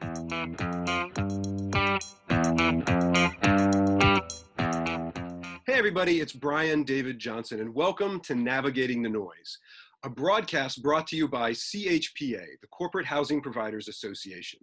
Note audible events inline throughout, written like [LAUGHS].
Hey, everybody, it's Brian David Johnson, and welcome to Navigating the Noise, a broadcast brought to you by CHPA, the Corporate Housing Providers Association.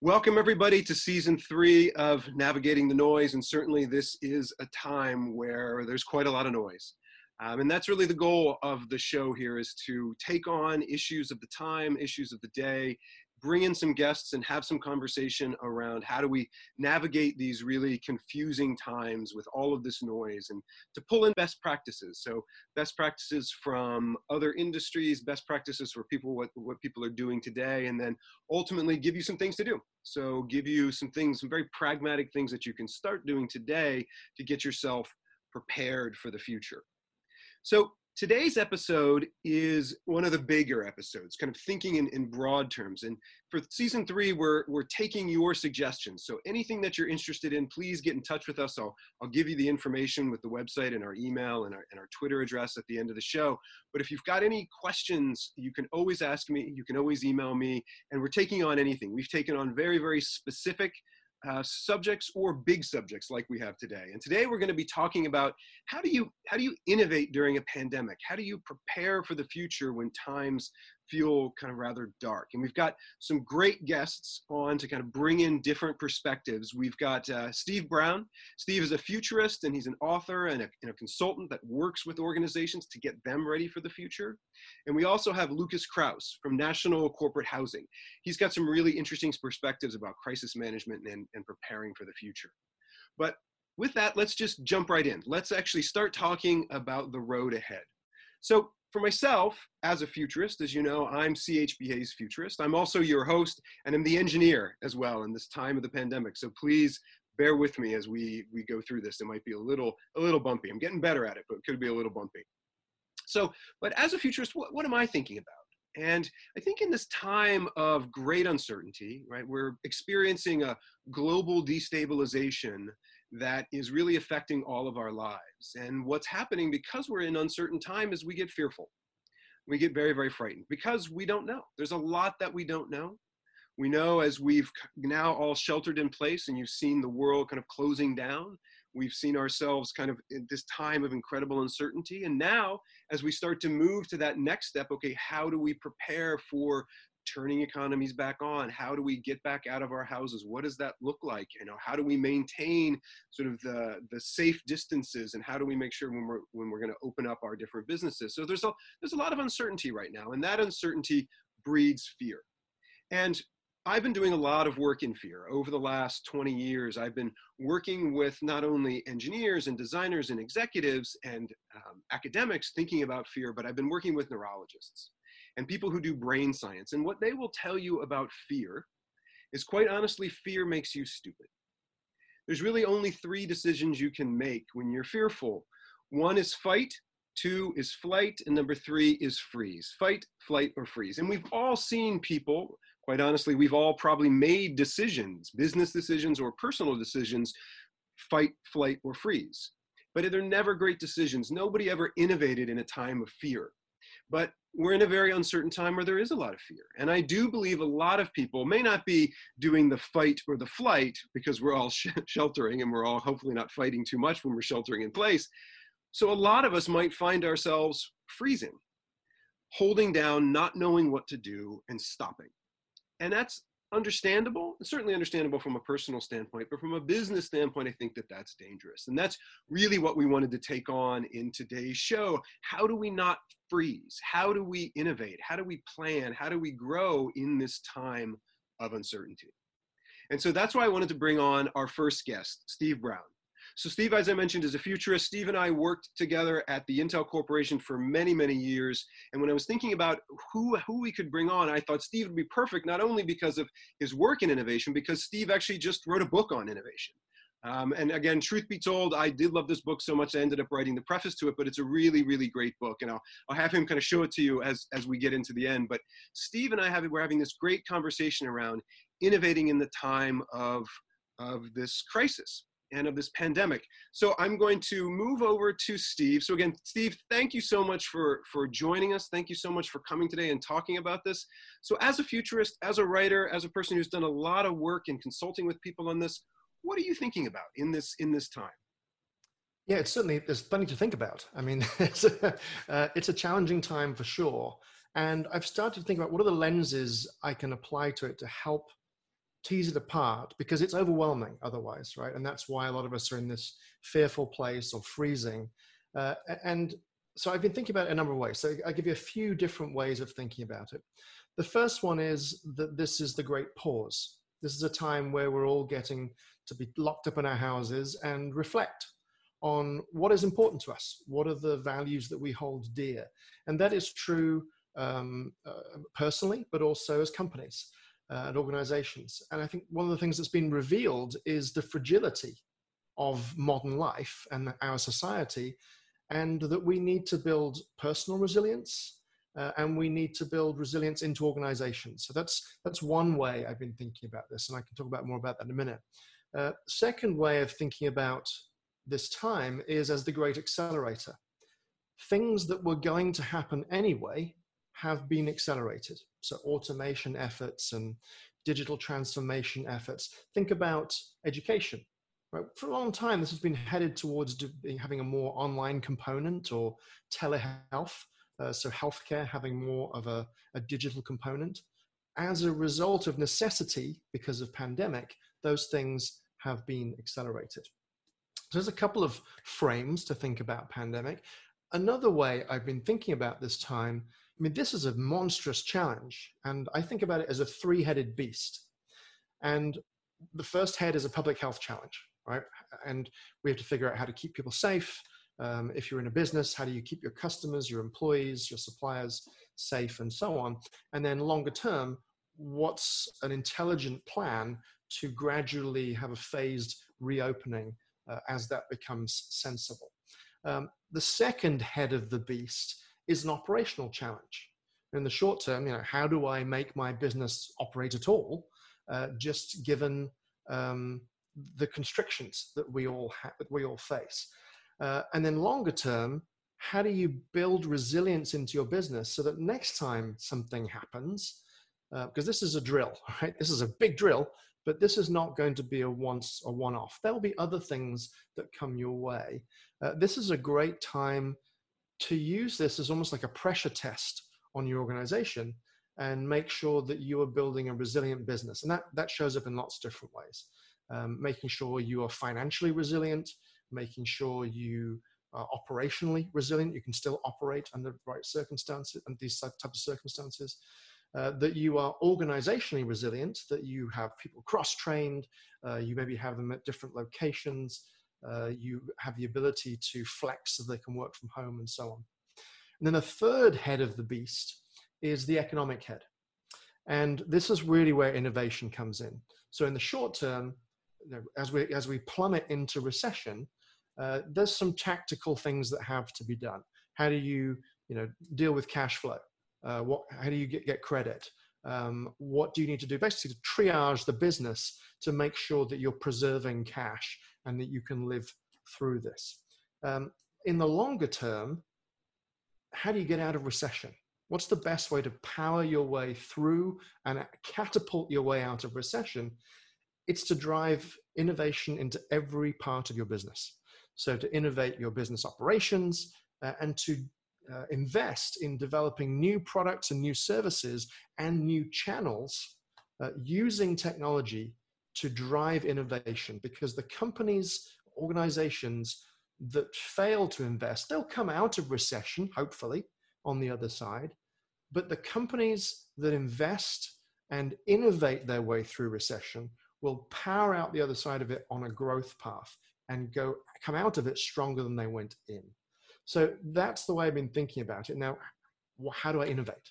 Welcome, everybody, to season three of Navigating the Noise, and certainly this is a time where there's quite a lot of noise. Um, and that's really the goal of the show here is to take on issues of the time, issues of the day, bring in some guests and have some conversation around how do we navigate these really confusing times with all of this noise and to pull in best practices. So best practices from other industries best practices for people what, what people are doing today and then ultimately give you some things to do. So give you some things some very pragmatic things that you can start doing today to get yourself prepared for the future. So Today's episode is one of the bigger episodes, kind of thinking in, in broad terms. And for season three, we're, we're taking your suggestions. So anything that you're interested in, please get in touch with us. I'll, I'll give you the information with the website and our email and our, and our Twitter address at the end of the show. But if you've got any questions, you can always ask me, you can always email me, and we're taking on anything. We've taken on very, very specific uh, subjects or big subjects like we have today. And today we're going to be talking about how do you how do you innovate during a pandemic? How do you prepare for the future when times feel kind of rather dark. And we've got some great guests on to kind of bring in different perspectives. We've got uh, Steve Brown. Steve is a futurist and he's an author and a, and a, consultant that works with organizations to get them ready for the future. And we also have Lucas Kraus from National Corporate Housing. He's got some really interesting perspectives about crisis management and, and preparing for the future. But with that, let's just jump right in. Let's actually start talking about the road ahead. So for myself, as a futurist, as you know, I'm CHPA's futurist. I'm also your host, and I'm the engineer as well in this time of the pandemic. So please bear with me as we we go through this. It might be a little a little bumpy. I'm getting better at it, but it could be a little bumpy. So, but as a futurist, what, what am I thinking about? And I think in this time of great uncertainty, right, we're experiencing a global destabilization that is really affecting all of our lives. And what's happening because we're in uncertain time is we get fearful. We get very, very frightened because we don't know. There's a lot that we don't know. We know as we've now all sheltered in place and you've seen the world kind of closing down, we've seen ourselves kind of in this time of incredible uncertainty. And now, as we start to move to that next step, okay, how do we prepare for turning economies back on? How do we get back out of our houses? What does that look like? You know how do we maintain sort of the the safe distances? And how do we make sure when we're when we're going to open up our different businesses? So there's a there's a lot of uncertainty right now and that uncertainty breeds fear. And I've been doing a lot of work in fear. Over the last 20 years. I've been working with not only engineers and designers and executives and um, academics thinking about fear, but I've been working with neurologists and people who do brain science. And what they will tell you about fear is quite honestly, fear makes you stupid. There's really only three decisions you can make when you're fearful one is fight, two is flight, and number three is freeze. Fight, flight, or freeze. And we've all seen people, quite honestly, we've all probably made decisions, business decisions or personal decisions, fight, flight, or freeze. But they're never great decisions. Nobody ever innovated in a time of fear. But we're in a very uncertain time where there is a lot of fear. And I do believe a lot of people may not be doing the fight or the flight because we're all [LAUGHS] sh- sheltering and we're all hopefully not fighting too much when we're sheltering in place. So a lot of us might find ourselves freezing, holding down, not knowing what to do, and stopping. And that's understandable certainly understandable from a personal standpoint but from a business standpoint i think that that's dangerous. And that's really what we wanted to take on in today's show. How do we not freeze? How do we innovate? How do we plan? How do we grow in this time of uncertainty? And so that's why i wanted to bring on our first guest steve brown so Steve, as I mentioned, is a futurist. Steve and I worked together at the Intel Corporation for many, many years. And when I was thinking about who, who we could bring on, I thought Steve would be perfect, not only because of his work in innovation, because Steve actually just wrote a book on innovation. Um, and again, truth be told, I did love this book so much I ended up writing the preface to it, but it's a really, really great book. And I'll, I'll have him kind of show it to you as, as we get into the end. But Steve and I have, we're having this great conversation around innovating in the time of, of this crisis and of this pandemic. So I'm going to move over to Steve. So again, Steve, thank you so much for, for joining us. Thank you so much for coming today and talking about this. So as a futurist, as a writer, as a person who's done a lot of work in consulting with people on this, what are you thinking about in this, in this time? Yeah, it's certainly, there's plenty to think about. I mean, [LAUGHS] it's a, uh, it's a challenging time for sure. And I've started to think about what are the lenses I can apply to it to help tease it apart because it's overwhelming otherwise, right? And that's why a lot of us are in this fearful place or freezing. Uh, and so I've been thinking about it a number of ways. So I'll give you a few different ways of thinking about it. The first one is that this is the great pause. This is a time where we're all getting to be locked up in our houses and reflect on what is important to us. What are the values that we hold dear? And that is true um, uh, personally, but also as companies uh, and organizations. And I think one of the things that's been revealed is the fragility of modern life and our society, and that we need to build personal resilience. Uh, and we need to build resilience into organizations. So that's that's one way I've been thinking about this, and I can talk about more about that in a minute. Uh, second way of thinking about this time is as the great accelerator. Things that were going to happen anyway have been accelerated. So automation efforts and digital transformation efforts. Think about education. Right? For a long time, this has been headed towards having a more online component or telehealth. Uh, so healthcare having more of a, a digital component. As a result of necessity, because of pandemic, those things have been accelerated. So there's a couple of frames to think about pandemic. Another way I've been thinking about this time I mean, this is a monstrous challenge. And I think about it as a three headed beast. And the first head is a public health challenge, right? And we have to figure out how to keep people safe. Um, if you're in a business, how do you keep your customers, your employees, your suppliers safe, and so on? And then longer term, what's an intelligent plan to gradually have a phased reopening uh, as that becomes sensible? Um, the second head of the beast is an operational challenge. In the short term, you know, how do I make my business operate at all, uh, just given um, the constrictions that we all ha- that we all face, uh, and then longer term, how do you build resilience into your business so that next time something happens, because uh, this is a drill, [LAUGHS] right? This is a big drill, but this is not going to be a once a one-off. There will be other things that come your way. Uh, this is a great time to use this as almost like a pressure test on your organization and make sure that you are building a resilient business. And that, that shows up in lots of different ways. Um, making sure you are financially resilient, making sure you are operationally resilient, you can still operate under the right circumstances and these type of circumstances. Uh, that you are organizationally resilient, that you have people cross-trained, uh, you maybe have them at different locations, uh, you have the ability to flex so they can work from home and so on. And then the third head of the beast is the economic head. And this is really where innovation comes in. So in the short term, as we as we plummet into recession, uh, there's some tactical things that have to be done. How do you you know deal with cash flow? Uh, what how do you get, get credit? Um, what do you need to do basically to triage the business to make sure that you're preserving cash and that you can live through this. Um, in the longer term, how do you get out of recession? What's the best way to power your way through and catapult your way out of recession? It's to drive innovation into every part of your business. So, to innovate your business operations uh, and to uh, invest in developing new products and new services and new channels uh, using technology to drive innovation because the companies, organizations that fail to invest, they'll come out of recession, hopefully, on the other side. But the companies that invest and innovate their way through recession will power out the other side of it on a growth path and go come out of it stronger than they went in. So that's the way I've been thinking about it. Now, how do I innovate?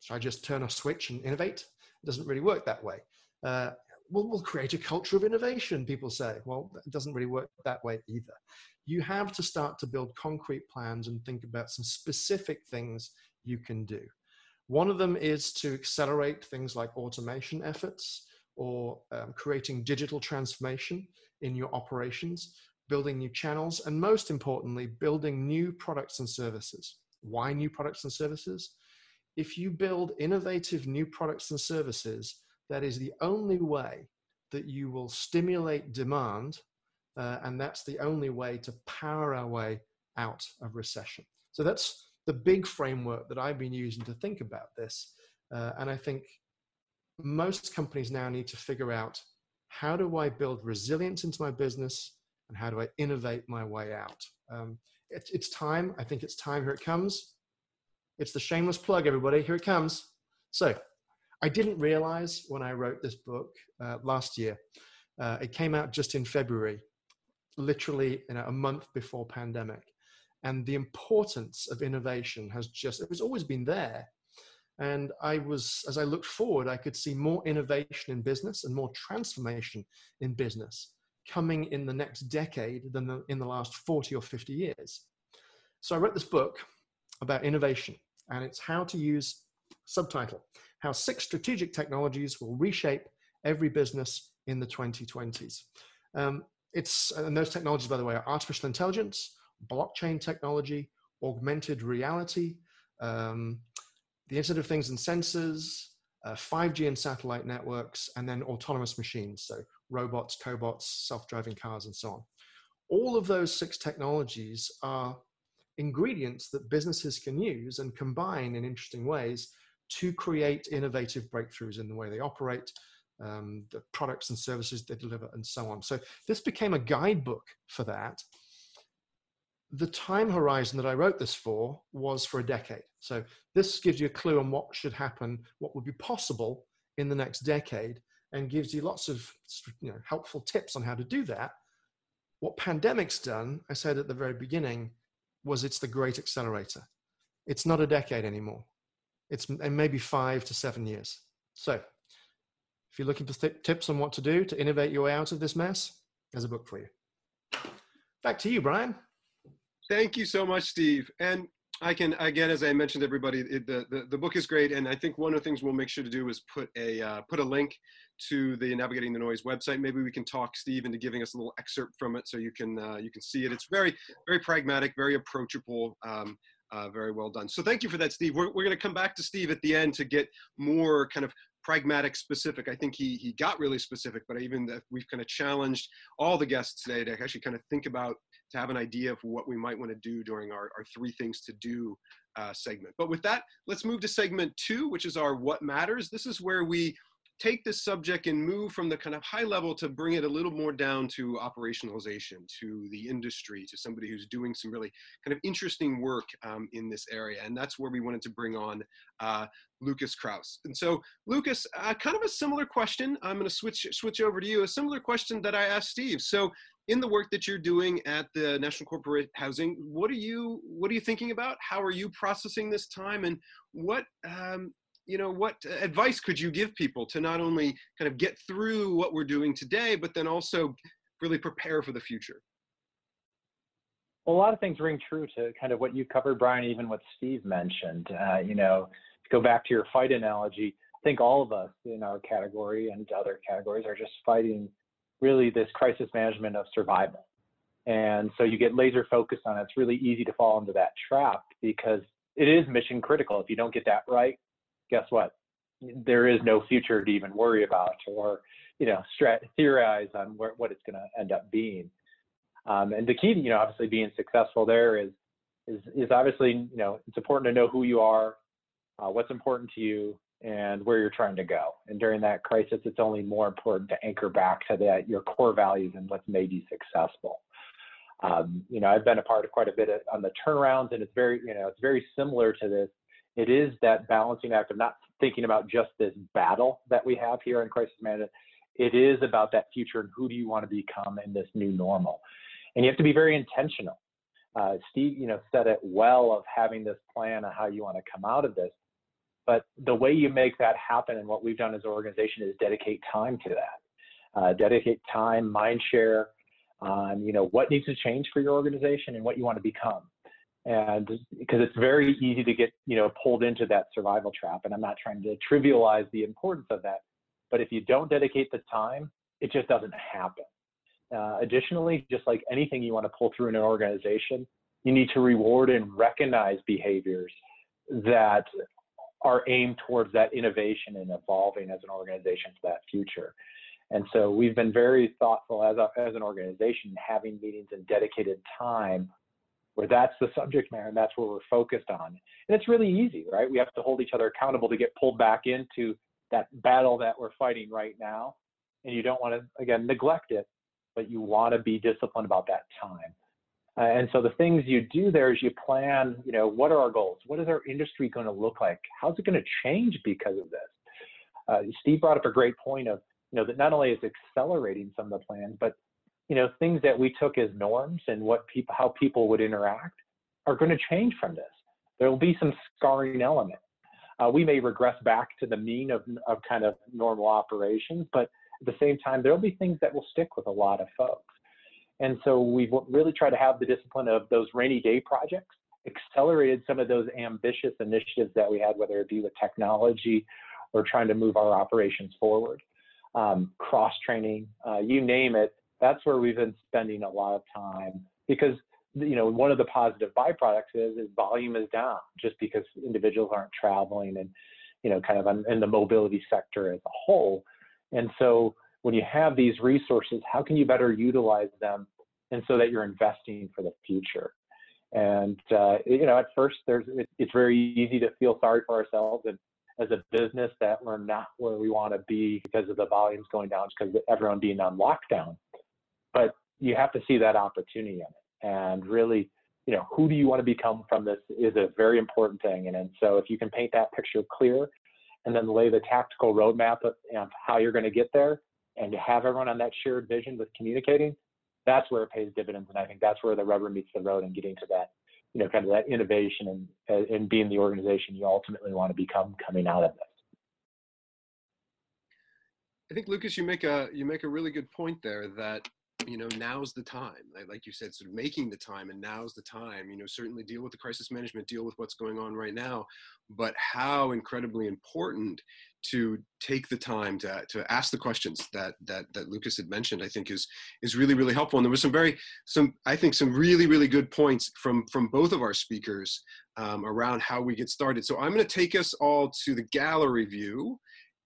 Should I just turn a switch and innovate? It doesn't really work that way. Uh, we'll, we'll create a culture of innovation, people say. Well, it doesn't really work that way either. You have to start to build concrete plans and think about some specific things you can do. One of them is to accelerate things like automation efforts or um, creating digital transformation in your operations, building new channels, and most importantly, building new products and services. Why new products and services? If you build innovative new products and services, that is the only way that you will stimulate demand, uh, and that's the only way to power our way out of recession. So that's the big framework that I've been using to think about this. Uh, and I think most companies now need to figure out how do I build resilience into my business and how do I innovate my way out? Um, it, it's time. I think it's time. Here it comes. It's the shameless plug, everybody. Here it comes. So, I didn't realize when I wrote this book uh, last year, uh, it came out just in February, literally you know, a month before pandemic. And the importance of innovation has just, it has always been there. And I was, as I looked forward, I could see more innovation in business and more transformation in business coming in the next decade than the, in the last 40 or 50 years. So I wrote this book about innovation, and it's how to use subtitle how six strategic technologies will reshape every business in the 2020s. Um, it's and those technologies, by the way, are artificial intelligence, blockchain technology, augmented reality, um, the Internet of Things and sensors, uh, 5G and satellite networks, and then autonomous machines, so robots, cobots, self-driving cars, and so on. All of those six technologies are ingredients that businesses can use and combine in interesting ways to create innovative breakthroughs in the way they operate, um, the products and services they deliver, and so on. So this became a guidebook for that. The time horizon that I wrote this for was for a decade. So this gives you a clue on what should happen, what would be possible in the next decade, and gives you lots of you know, helpful tips on how to do that. What pandemic's done, I said at the very beginning, was it's the great accelerator. It's not a decade anymore. It's maybe five to seven years. So if you're looking for th- tips on what to do to innovate your way out of this mess, there's a book for you. Back to you, Brian. Thank you so much, Steve. And I can again, as I mentioned, everybody, it, the, the, the book is great, and I think one of the things we'll make sure to do is put a uh, put a link to the Navigating the Noise website. Maybe we can talk Steve into giving us a little excerpt from it, so you can uh, you can see it. It's very very pragmatic, very approachable. Um, uh, very well done. So thank you for that, Steve. We're, we're going to come back to Steve at the end to get more kind of pragmatic specific. I think he, he got really specific, but even that we've kind of challenged all the guests today to actually kind of think about, to have an idea of what we might want to do during our, our three things to do uh, segment. But with that, let's move to segment two, which is our what matters. This is where we take this subject and move from the kind of high level to bring it a little more down to operationalization, to the industry, to somebody who's doing some really kind of interesting work um, in this area. And that's where we wanted to bring on uh, Lucas Kraus. And so, Lucas, uh, kind of a similar question. I'm going to switch switch over to you. A similar question that I asked Steve. So, in the work that you're doing at the National Corporate Housing, what are you what are you thinking about? How are you processing this time, and what um, you know, what advice could you give people to not only kind of get through what we're doing today, but then also really prepare for the future? Well, a lot of things ring true to kind of what you covered, Brian, even what Steve mentioned. Uh, you know, to go back to your fight analogy. I think all of us in our category and other categories are just fighting really this crisis management of survival. And so you get laser focused on it. It's really easy to fall into that trap because it is mission critical. If you don't get that right, guess what? There is no future to even worry about or, you know, strat- theorize on what it's going to end up being. Um, and the key, you know, obviously being successful there is, is, is obviously, you know, it's important to know who you are, uh, what's important to you, and where you're trying to go. And during that crisis, it's only more important to anchor back to that your core values and what's made you successful. Um, you know, I've been a part of quite a bit of, on the turnarounds, and it's very, you know, it's very similar to this it is that balancing act of not thinking about just this battle that we have here in crisis management. It is about that future and who do you want to become in this new normal. And you have to be very intentional. Uh, Steve, you know, said it well of having this plan on how you want to come out of this. But the way you make that happen and what we've done as an organization is dedicate time to that. Uh, dedicate time, mind share on, you know, what needs to change for your organization and what you want to become and because it's very easy to get you know pulled into that survival trap and i'm not trying to trivialize the importance of that But if you don't dedicate the time, it just doesn't happen. Uh, additionally, just like anything you want to pull through in an organization, you need to reward and recognize behaviors that are aimed towards that innovation and evolving as an organization for that future. And so we've been very thoughtful as, a, as an organization, having meetings and dedicated time where that's the subject matter and that's where we're focused on. And it's really easy, right? We have to hold each other accountable to get pulled back into that battle that we're fighting right now. And you don't want to, again, neglect it, but you want to be disciplined about that time. Uh, and so the things you do there is you plan, you know, what are our goals? What is our industry going to look like? How's it going to change because of this? Uh, Steve brought up a great point of, you know, that not only is accelerating some of the plans, but, you know, things that we took as norms and what people, how people would interact are going to change from this. There will be some scarring element. Uh, we may regress back to the mean of, of kind of normal operations, but at the same time, there'll be things that will stick with a lot of folks. And so we've really tried to have the discipline of those rainy day projects, accelerated some of those ambitious initiatives that we had, whether it be with technology or trying to move our operations forward, um, cross training, uh, you name it. That's where we've been spending a lot of time because you know one of the positive byproducts is is volume is down just because individuals aren't traveling and you know kind of in the mobility sector as a whole and so when you have these resources, how can you better utilize them and so that you're investing for the future? And uh, you know, at first, there's it's very easy to feel sorry for ourselves and as a business that we're not where we want to be because of the volumes going down because everyone being on lockdown. But you have to see that opportunity in it and really, you know, who do you want to become from this is a very important thing. And, and so if you can paint that picture clear and then lay the tactical roadmap of, how you're going to get there, and to have everyone on that shared vision with communicating, that's where it pays dividends. And I think that's where the rubber meets the road and getting to that, you know, kind of that innovation and, and being the organization you ultimately want to become coming out of this. I think Lucas, you make a you make a really good point there that you know now's the time like you said sort of making the time and now's the time you know certainly deal with the crisis management deal with what's going on right now but how incredibly important to take the time to, to ask the questions that, that that lucas had mentioned i think is is really really helpful. And there was some very some i think some really really good points from from both of our speakers um, around how we get started. So i'm going to take us all to the gallery view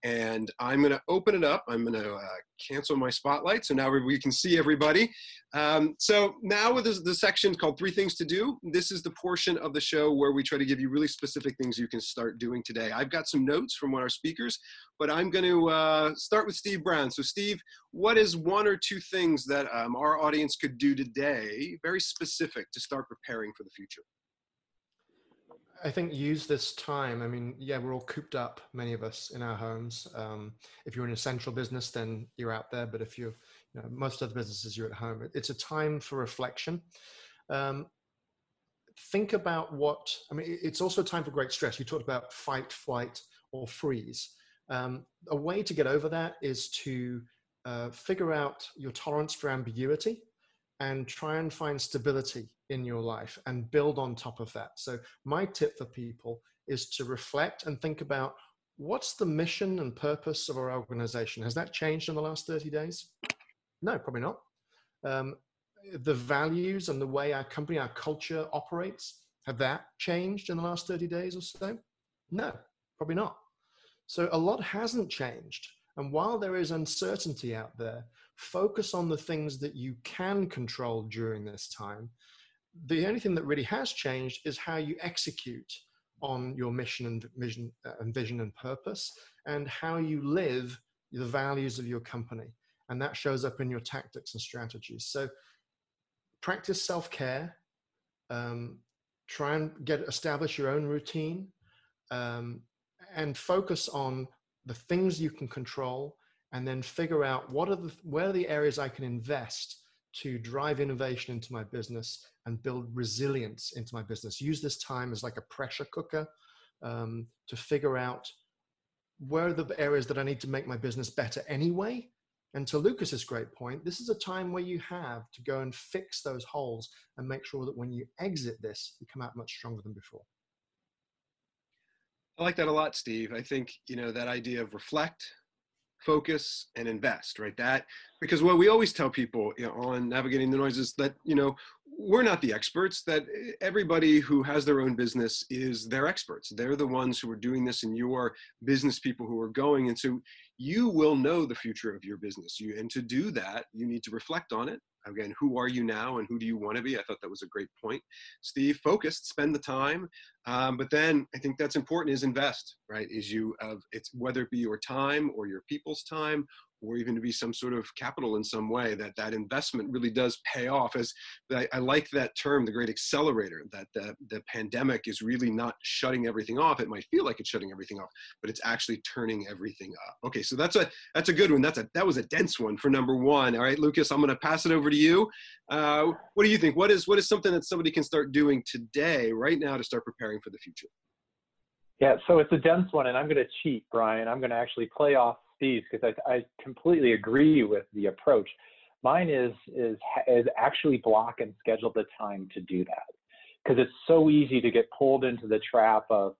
and I'm going to open it up. I'm going to uh, cancel my spotlight so now we can see everybody. Um, so now with this, the section called Three Things to Do, this is the portion of the show where we try to give you really specific things you can start doing today. I've got some notes from one of our speakers, but I'm going to uh, start with Steve Brown. So Steve, what is one or two things that um, our audience could do today, very specific, to start preparing for the future? I think use this time. I mean, yeah, we're all cooped up, many of us in our homes. Um, if you're in a central business, then you're out there. But if you're, you know, most other businesses, you're at home. It's a time for reflection. Um, think about what, I mean, it's also a time for great stress. You talked about fight, flight, or freeze. Um, a way to get over that is to uh, figure out your tolerance for ambiguity and try and find stability in your life and build on top of that. So, my tip for people is to reflect and think about what's the mission and purpose of our organization? Has that changed in the last 30 days? No, probably not. Um, the values and the way our company, our culture operates, have that changed in the last 30 days or so? No, probably not. So, a lot hasn't changed. And while there is uncertainty out there, focus on the things that you can control during this time. The only thing that really has changed is how you execute on your mission and vision uh, and vision and purpose and how you live the values of your company. And that shows up in your tactics and strategies. So practice self-care um, try and get establish your own routine um, and focus on the things you can control and then figure out what are the where are the areas i can invest to drive innovation into my business and build resilience into my business. Use this time as like a pressure cooker um, to figure out where are the areas that I need to make my business better anyway. And to Lucas's great point, this is a time where you have to go and fix those holes and make sure that when you exit this, you come out much stronger than before. I like that a lot, Steve. I think, you know, that idea of reflect, focus, and invest, right? That because what we always tell people you know, on navigating the noise is that you know we're not the experts. That everybody who has their own business is their experts. They're the ones who are doing this, and you are business people who are going. And so you will know the future of your business. You and to do that, you need to reflect on it again who are you now and who do you want to be? I thought that was a great point. Steve focused spend the time um, but then i think that's important is invest right? Is you of it's whether it be your time or your people's time or even to be some sort of capital in some way that that investment really does pay off as I, I, like that term the great accelerator that the, the pandemic is really not shutting everything off. It might feel like it's shutting everything off but it's actually turning everything up. Okay so that's a that's a good one. That's a that was a dense one for number one. All right lucas i'm going to pass it over to you. Uh, what do you think? What is what is something that somebody can start doing today right now to start preparing for the future? Yeah, so it's a dense one, and I'm going to cheat, Brian. I'm going to actually play off Because I, I completely agree with the approach. Mine is is is actually block and schedule the time to do that because it's so easy to get pulled into the trap of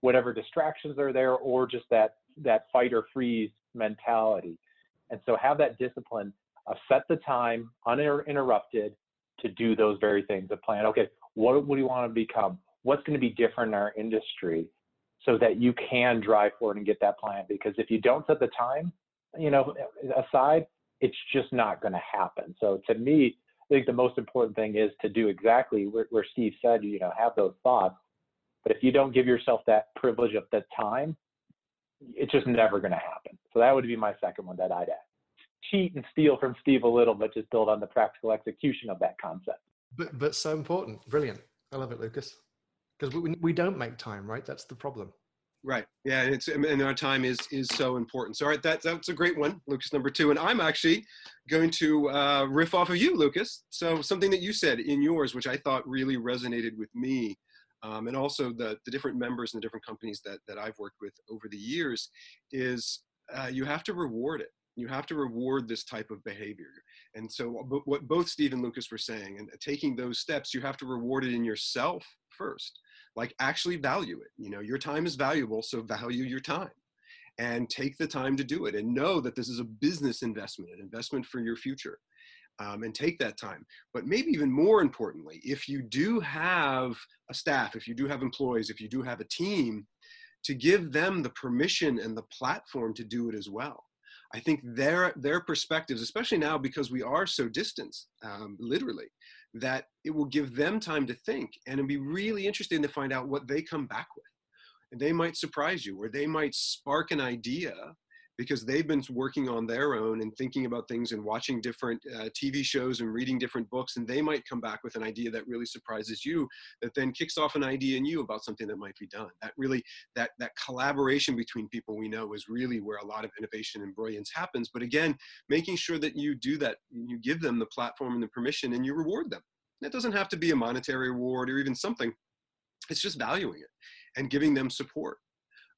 whatever distractions are there or just that that fight or freeze mentality. And so have that discipline of set the time uninterrupted to do those very things. A plan. Okay, what, what do you want to become? What's going to be different in our industry? So that you can drive forward and get that plan. Because if you don't set the time, you know, aside, it's just not going to happen. So to me, I think the most important thing is to do exactly where, where Steve said, you know, have those thoughts. But if you don't give yourself that privilege of the time, it's just never going to happen. So that would be my second one that I'd add. Cheat and steal from Steve a little, but just build on the practical execution of that concept. But but so important, brilliant. I love it, Lucas because we, we don't make time right? That's the problem. Right. Yeah and it's and our time is is so important. So all right that, that's a great one lucas number two. And i'm actually going to uh, riff off of you lucas. So something that you said in yours which i thought really resonated with me um, and also the, the different members and the different companies that, that i've worked with over the years is uh, you have to reward it. You have to reward this type of behavior. And so what both steve and lucas were saying and taking those steps you have to reward it in yourself first like actually value it you know your time is valuable so value your time and take the time to do it and know that this is a business investment an investment for your future um, and take that time. But maybe even more importantly if you do have a staff if you do have employees if you do have a team to give them the permission and the platform to do it as well. I think their their perspectives, especially now because we are so distant, um, literally, that it will give them time to think and it'll be really interesting to find out what they come back with. And they might surprise you or they might spark an idea because they've been working on their own and thinking about things and watching different uh, TV shows and reading different books, and they might come back with an idea that really surprises you, that then kicks off an idea in you about something that might be done. That really, that that collaboration between people we know is really where a lot of innovation and brilliance happens. But again, making sure that you do that, you give them the platform and the permission, and you reward them. It doesn't have to be a monetary reward or even something. It's just valuing it and giving them support.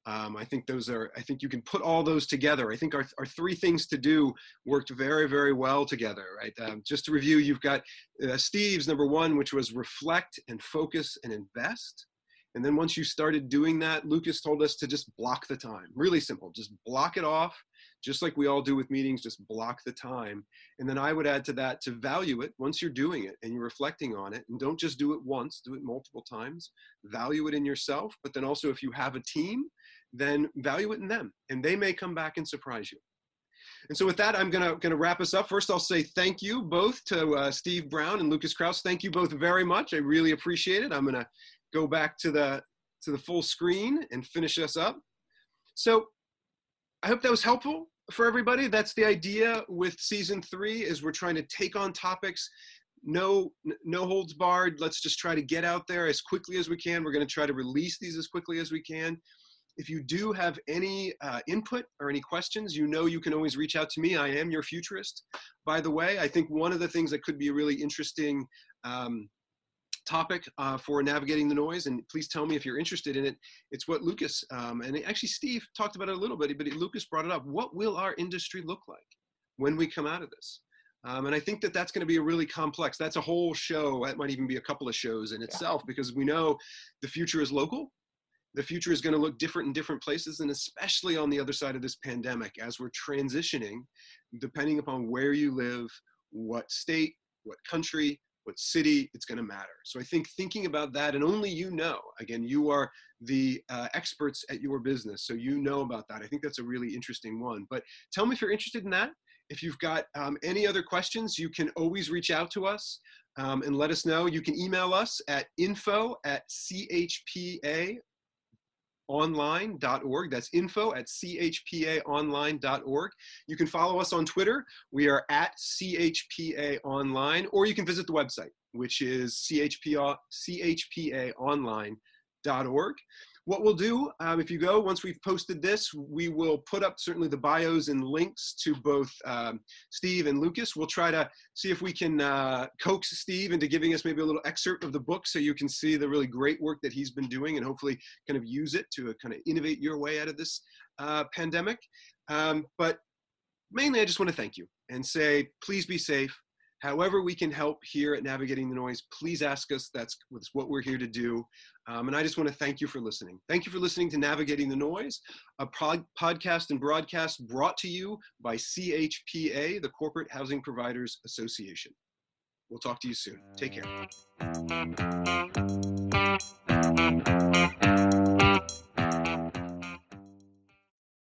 Um, I think those are, I think you can put all those together. I think our, our three things to do worked very, very well together, right? Um, just to review, you've got uh, Steve's number one, which was reflect and focus and invest. And then once you started doing that, Lucas told us to just block the time. Really simple, just block it off, just like we all do with meetings, just block the time. And then I would add to that to value it once you're doing it and you're reflecting on it. And don't just do it once, do it multiple times. Value it in yourself, but then also if you have a team, then value it in them. And they may come back and surprise you. And so with that, I'm gonna gonna wrap us up. First, I'll say thank you both to uh, Steve Brown and Lucas Kraus. Thank you both very much. I really appreciate it. I'm gonna go back to the to the full screen and finish us up. So I hope that was helpful for everybody. That's the idea with season three is we're trying to take on topics, no, no holds barred. Let's just try to get out there as quickly as we can. We're going to try to release these as quickly as we can. If you do have any uh, input or any questions, you know you can always reach out to me. I am your futurist. By the way, I think one of the things that could be a really interesting um, topic uh, for navigating the noise, and please tell me if you're interested in it. It's what Lucas um, and actually Steve talked about it a little bit, but Lucas brought it up. What will our industry look like when we come out of this? Um, and I think that that's going to be a really complex. That's a whole show. That might even be a couple of shows in itself yeah. because we know the future is local, the future is going to look different in different places, and especially on the other side of this pandemic as we're transitioning, depending upon where you live, what state, what country, what city, it's going to matter. So I think thinking about that, and only you know, again, you are the uh, experts at your business, so you know about that. I think that's a really interesting one. But tell me if you're interested in that. If you've got um, any other questions, you can always reach out to us um, and let us know. You can email us at info at chpa chpaonline.org. That's info at chpaonline.org. You can follow us on Twitter. We are at chpaonline, or you can visit the website, which is chpa, chpaonline.org what we'll do um, if you go once we've posted this we will put up certainly the bios and links to both um, steve and lucas. We'll try to see if we can uh, coax steve into giving us maybe a little excerpt of the book so you can see the really great work that he's been doing and hopefully kind of use it to uh, kind of innovate your way out of this uh, pandemic. Um, but mainly i just want to thank you and say please be safe. However we can help here at navigating the noise please ask us that's what we're here to do um, and i just want to thank you for listening. Thank you for listening to navigating the noise a pod- podcast and broadcast brought to you by chpa the corporate housing providers association. We'll talk to you soon. Take care